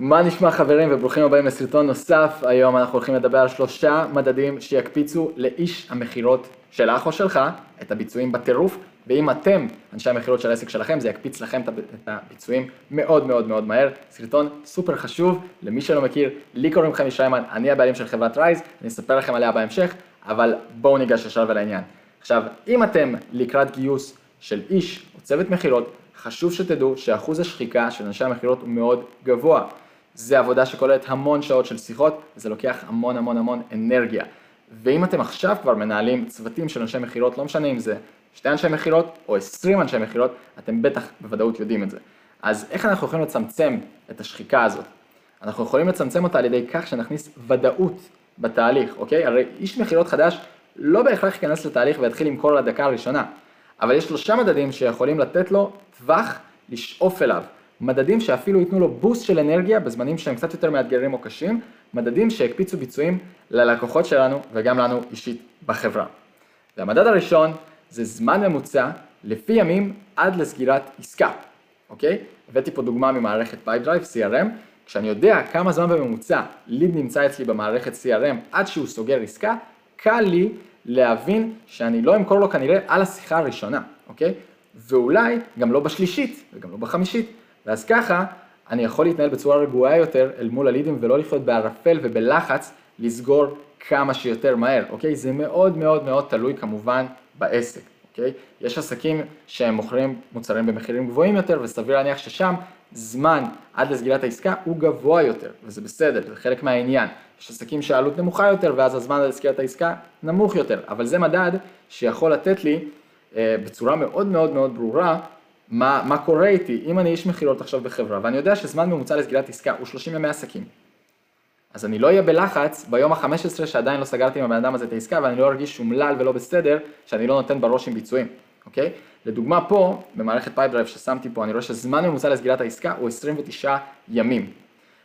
מה נשמע חברים וברוכים הבאים לסרטון נוסף, היום אנחנו הולכים לדבר על שלושה מדדים שיקפיצו לאיש המכירות שלך או שלך את הביצועים בטירוף, ואם אתם אנשי המכירות של העסק שלכם זה יקפיץ לכם את הביצועים מאוד מאוד מאוד מהר, סרטון סופר חשוב, למי שלא מכיר, לי קוראים חמי שיימן, אני הבעלים של חברת רייז, אני אספר לכם עליה בהמשך, אבל בואו ניגש ישר ולעניין. עכשיו, אם אתם לקראת גיוס של איש או צוות מכירות, חשוב שתדעו שאחוז השחיקה של אנשי המכירות הוא מאוד גבוה. זה עבודה שכוללת המון שעות של שיחות, וזה לוקח המון המון המון אנרגיה. ואם אתם עכשיו כבר מנהלים צוותים של אנשי מכירות, לא משנה אם זה שתי אנשי מכירות או עשרים אנשי מכירות, אתם בטח בוודאות יודעים את זה. אז איך אנחנו יכולים לצמצם את השחיקה הזאת? אנחנו יכולים לצמצם אותה על ידי כך שנכניס ודאות בתהליך, אוקיי? הרי איש מכירות חדש לא בהכרח ייכנס לתהליך ויתחיל למכור לדקה הראשונה, אבל יש שלושה מדדים שיכולים לתת לו טווח לשאוף אליו. מדדים שאפילו ייתנו לו boost של אנרגיה בזמנים שהם קצת יותר מאתגרים או קשים, מדדים שהקפיצו ביצועים ללקוחות שלנו וגם לנו אישית בחברה. והמדד הראשון זה זמן ממוצע לפי ימים עד לסגירת עסקה, אוקיי? הבאתי פה דוגמה ממערכת Pipedrive, CRM, כשאני יודע כמה זמן בממוצע ליד נמצא אצלי במערכת CRM עד שהוא סוגר עסקה, קל לי להבין שאני לא אמכור לו כנראה על השיחה הראשונה, אוקיי? ואולי גם לא בשלישית וגם לא בחמישית, ואז ככה אני יכול להתנהל בצורה רגועה יותר אל מול הלידים ולא לחיות בערפל ובלחץ לסגור כמה שיותר מהר, אוקיי? זה מאוד מאוד מאוד תלוי כמובן בעסק, אוקיי? יש עסקים שהם מוכרים מוצרים במחירים גבוהים יותר וסביר להניח ששם זמן עד לסגירת העסקה הוא גבוה יותר וזה בסדר, זה חלק מהעניין. יש עסקים שהעלות נמוכה יותר ואז הזמן עד לסגירת העסקה נמוך יותר, אבל זה מדד שיכול לתת לי אה, בצורה מאוד מאוד מאוד ברורה מה, מה קורה איתי אם אני איש מכירות עכשיו בחברה ואני יודע שזמן ממוצע לסגירת עסקה הוא 30 ימי עסקים. אז אני לא אהיה בלחץ ביום ה-15 שעדיין לא סגרתי עם הבן אדם הזה את העסקה ואני לא ארגיש אומלל ולא בסדר שאני לא נותן בראש עם ביצועים, אוקיי? לדוגמה פה, במערכת Pipedrive ששמתי פה, אני רואה שזמן ממוצע לסגירת העסקה הוא 29 ימים.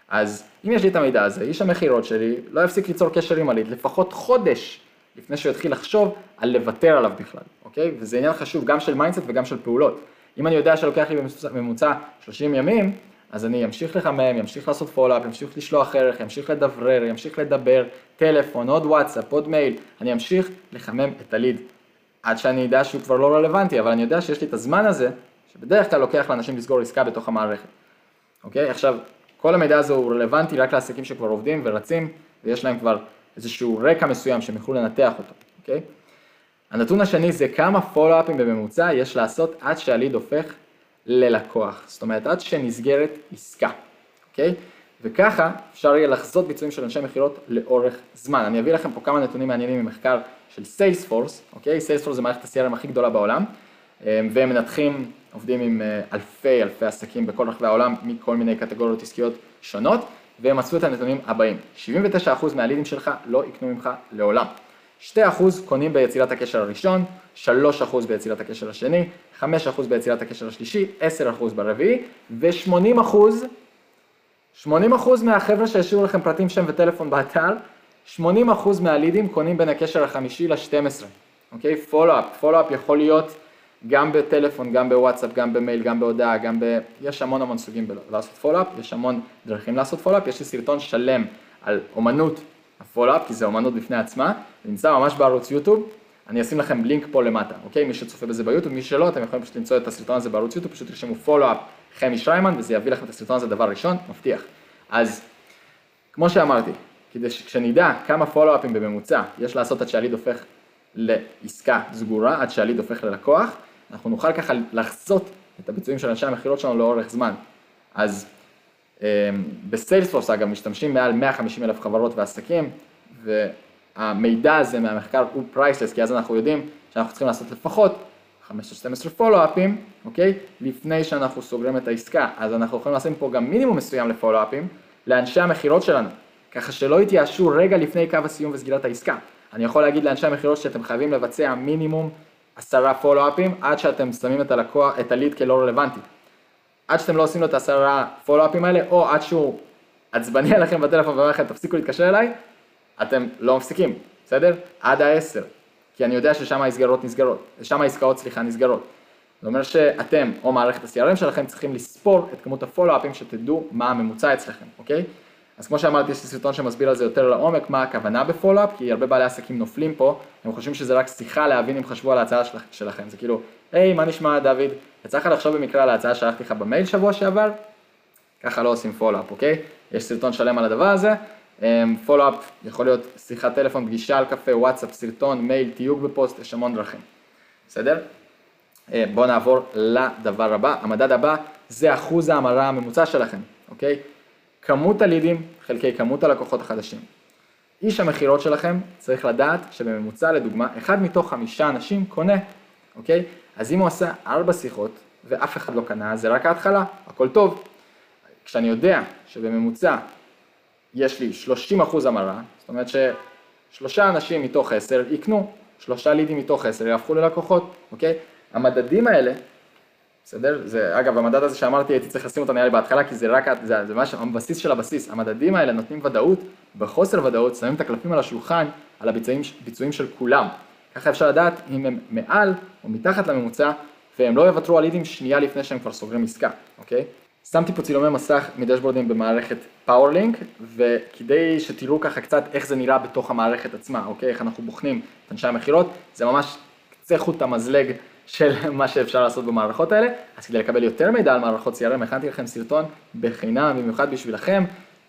אז אם יש לי את המידע הזה, איש המכירות שלי לא יפסיק ליצור קשר עם הליד לפחות חודש לפני שהוא יתחיל לחשוב על לוותר עליו בכלל, אוקיי? וזה עניין חשוב גם של mindset וגם של פעולות. אם אני יודע שלוקח לי בממוצע 30 ימים, אז אני אמשיך לחמם, אמשיך לעשות follow-up, אמשיך לשלוח ערך, אמשיך לדברר, אמשיך לדבר, טלפון, עוד וואטסאפ, עוד מייל, אני אמשיך לחמם את הליד. עד שאני אדע שהוא כבר לא רלוונטי, אבל אני יודע שיש לי את הזמן הזה, שבדרך כלל לוקח לאנשים לסגור עסקה בתוך המערכת. אוקיי? עכשיו, כל המידע הזה הוא רלוונטי רק לעסקים שכבר עובדים ורצים, ויש להם כבר איזשהו רקע מסוים שהם יוכלו לנתח אותו, אוקיי? הנתון השני זה כמה פולו-אפים בממוצע יש לעשות עד שהליד הופך ללקוח, זאת אומרת עד שנסגרת עסקה, אוקיי? וככה אפשר יהיה לחזות ביצועים של אנשי מכירות לאורך זמן. אני אביא לכם פה כמה נתונים מעניינים ממחקר של סיילספורס, אוקיי? סיילספורס זה מערכת ה-CRM הכי גדולה בעולם, אה, והם מנתחים, עובדים עם אה, אלפי אלפי עסקים בכל רחבי העולם מכל מיני קטגוריות עסקיות שונות, והם מצאו את הנתונים הבאים, 79% מהלידים שלך לא יקנו ממך לעולם. 2% קונים ביצירת הקשר הראשון, 3% ביצירת הקשר השני, 5% ביצירת הקשר השלישי, 10% ברביעי, ו-80%, 80% מהחבר'ה שהשאירו לכם פרטים שם וטלפון באתר, 80% מהלידים קונים בין הקשר החמישי ל-12, אוקיי? follow-up, follow-up יכול להיות גם בטלפון, גם בוואטסאפ, גם במייל, גם בהודעה, גם ב... יש המון המון סוגים לעשות follow-up, יש המון דרכים לעשות follow-up, יש לי סרטון שלם על אומנות הפולו-אפ, כי זה אומנות בפני עצמה, זה נמצא ממש בערוץ יוטיוב, אני אשים לכם לינק פה למטה, אוקיי? מי שצופה בזה ביוטיוב, מי שלא, אתם יכולים פשוט למצוא את הסרטון הזה בערוץ יוטיוב, פשוט תרשמו פולו-אפ חמי שריימן, וזה יביא לכם את הסרטון הזה דבר ראשון, מבטיח. אז, כמו שאמרתי, כדי שכשנדע כמה פולו-אפים בממוצע יש לעשות עד שהליד הופך לעסקה סגורה, עד שהליד הופך ללקוח, אנחנו נוכל ככה לחזות את הביצועים של אנשי המכירות שלנו לאורך זמן. אז ב Salesforce אגב משתמשים מעל 150 אלף חברות ועסקים והמידע הזה מהמחקר הוא priceless כי אז אנחנו יודעים שאנחנו צריכים לעשות לפחות 15-12 follow-up־ים, אוקיי? לפני שאנחנו סוגרים את העסקה, אז אנחנו יכולים לשים פה גם מינימום מסוים ל follow-up־ים לאנשי המכירות שלנו, ככה שלא יתייאשו רגע לפני קו הסיום וסגירת העסקה. אני יכול להגיד לאנשי המכירות שאתם חייבים לבצע מינימום עשרה follow-up־ים עד שאתם שמים את הלקוח, את הליד כלא רלוונטי. עד שאתם לא עושים לו את העשרה פולו-אפים האלה, או עד שהוא עצבני עליכם בטלפון ואומר לכם תפסיקו להתקשר אליי, אתם לא מפסיקים, בסדר? עד העשר. כי אני יודע ששם ההסגרות נסגרות, שם העסקאות סליחה נסגרות. זה אומר שאתם או מערכת ה-CRM שלכם צריכים לספור את כמות הפולו-אפים שתדעו מה הממוצע אצלכם. אוקיי? אז כמו שאמרתי, יש לי סרטון שמסביר על זה יותר לעומק, מה הכוונה בפולו-אפ, כי הרבה בעלי עסקים נופלים פה, הם חושבים שזה רק שיחה להבין אם חשבו על ההצעה של, שלכם, זה כאילו, היי, מה נשמע דוד, יצא לך לחשוב במקרה על ההצעה שלחתי לך במייל שבוע שעבר? ככה לא עושים follow-up, אוקיי? יש סרטון שלם על הדבר הזה, אמ, יכול להיות שיחת טלפון, פגישה על קפה, וואטסאפ, סרטון, מייל, תיוג בפוסט, יש המון דרכים, בסדר? אה, בואו נעבור לדבר הבא, המדד הבא זה אחוז ההמרה הממוצע שלכם, אוקיי? כמות הלידים חלקי כמות הלקוחות החדשים. איש המכירות שלכם צריך לדעת שבממוצע לדוגמה, אחד מתוך חמישה אנשים קונה, אוקיי? אז אם הוא עשה ארבע שיחות ואף אחד לא קנה, זה רק ההתחלה, הכל טוב. כשאני יודע שבממוצע יש לי 30 אחוז המרה, זאת אומרת ששלושה אנשים מתוך עשר יקנו, שלושה לידים מתוך עשר יהפכו ללקוחות, אוקיי? המדדים האלה בסדר? זה, אגב, המדד הזה שאמרתי, הייתי צריך לשים אותו נראה לי בהתחלה, כי זה רק, זה, זה ממש הבסיס של הבסיס. המדדים האלה נותנים ודאות, בחוסר ודאות שמים את הקלפים על השולחן, על הביצועים של כולם. ככה אפשר לדעת אם הם מעל או מתחת לממוצע, והם לא יוותרו על לידים שנייה לפני שהם כבר סוגרים עסקה, אוקיי? שמתי פה צילומי מסך מדשבורדים במערכת פאורלינק, וכדי שתראו ככה קצת איך זה נראה בתוך המערכת עצמה, אוקיי? איך אנחנו בוחנים את אנשי המכירות, זה ממש קצה חוט המזלג של מה שאפשר לעשות במערכות האלה, אז כדי לקבל יותר מידע על מערכות CRM, הכנתי לכם סרטון בחינם, במיוחד בשבילכם,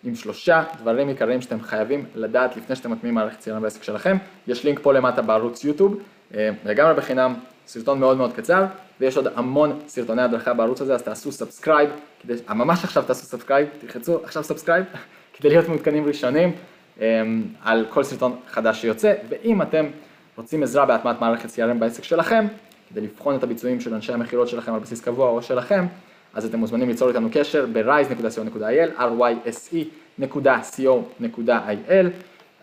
עם שלושה דברים עיקריים שאתם חייבים לדעת לפני שאתם מטמיעים מערכת CRM בעסק שלכם. יש לינק פה למטה בערוץ יוטיוב, אה, לגמרי בחינם, סרטון מאוד מאוד קצר, ויש עוד המון סרטוני הדרכה בערוץ הזה, אז תעשו subscribe, כדי, אה, ממש עכשיו תעשו subscribe, תלחצו עכשיו subscribe, כדי להיות מעודכנים ראשונים אה, על כל סרטון חדש שיוצא, ואם אתם רוצים עזרה בהטמעת מערכת CRM בעסק שלכם, כדי לבחון את הביצועים של אנשי המכירות שלכם על בסיס קבוע או שלכם, אז אתם מוזמנים ליצור איתנו קשר ב-rise.co.il, ryse.co.il,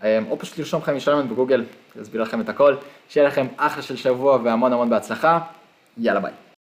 אמ, או פשוט לרשום חיים משלמת בגוגל, להסביר לכם את הכל. שיהיה לכם אחלה של שבוע והמון המון בהצלחה, יאללה ביי.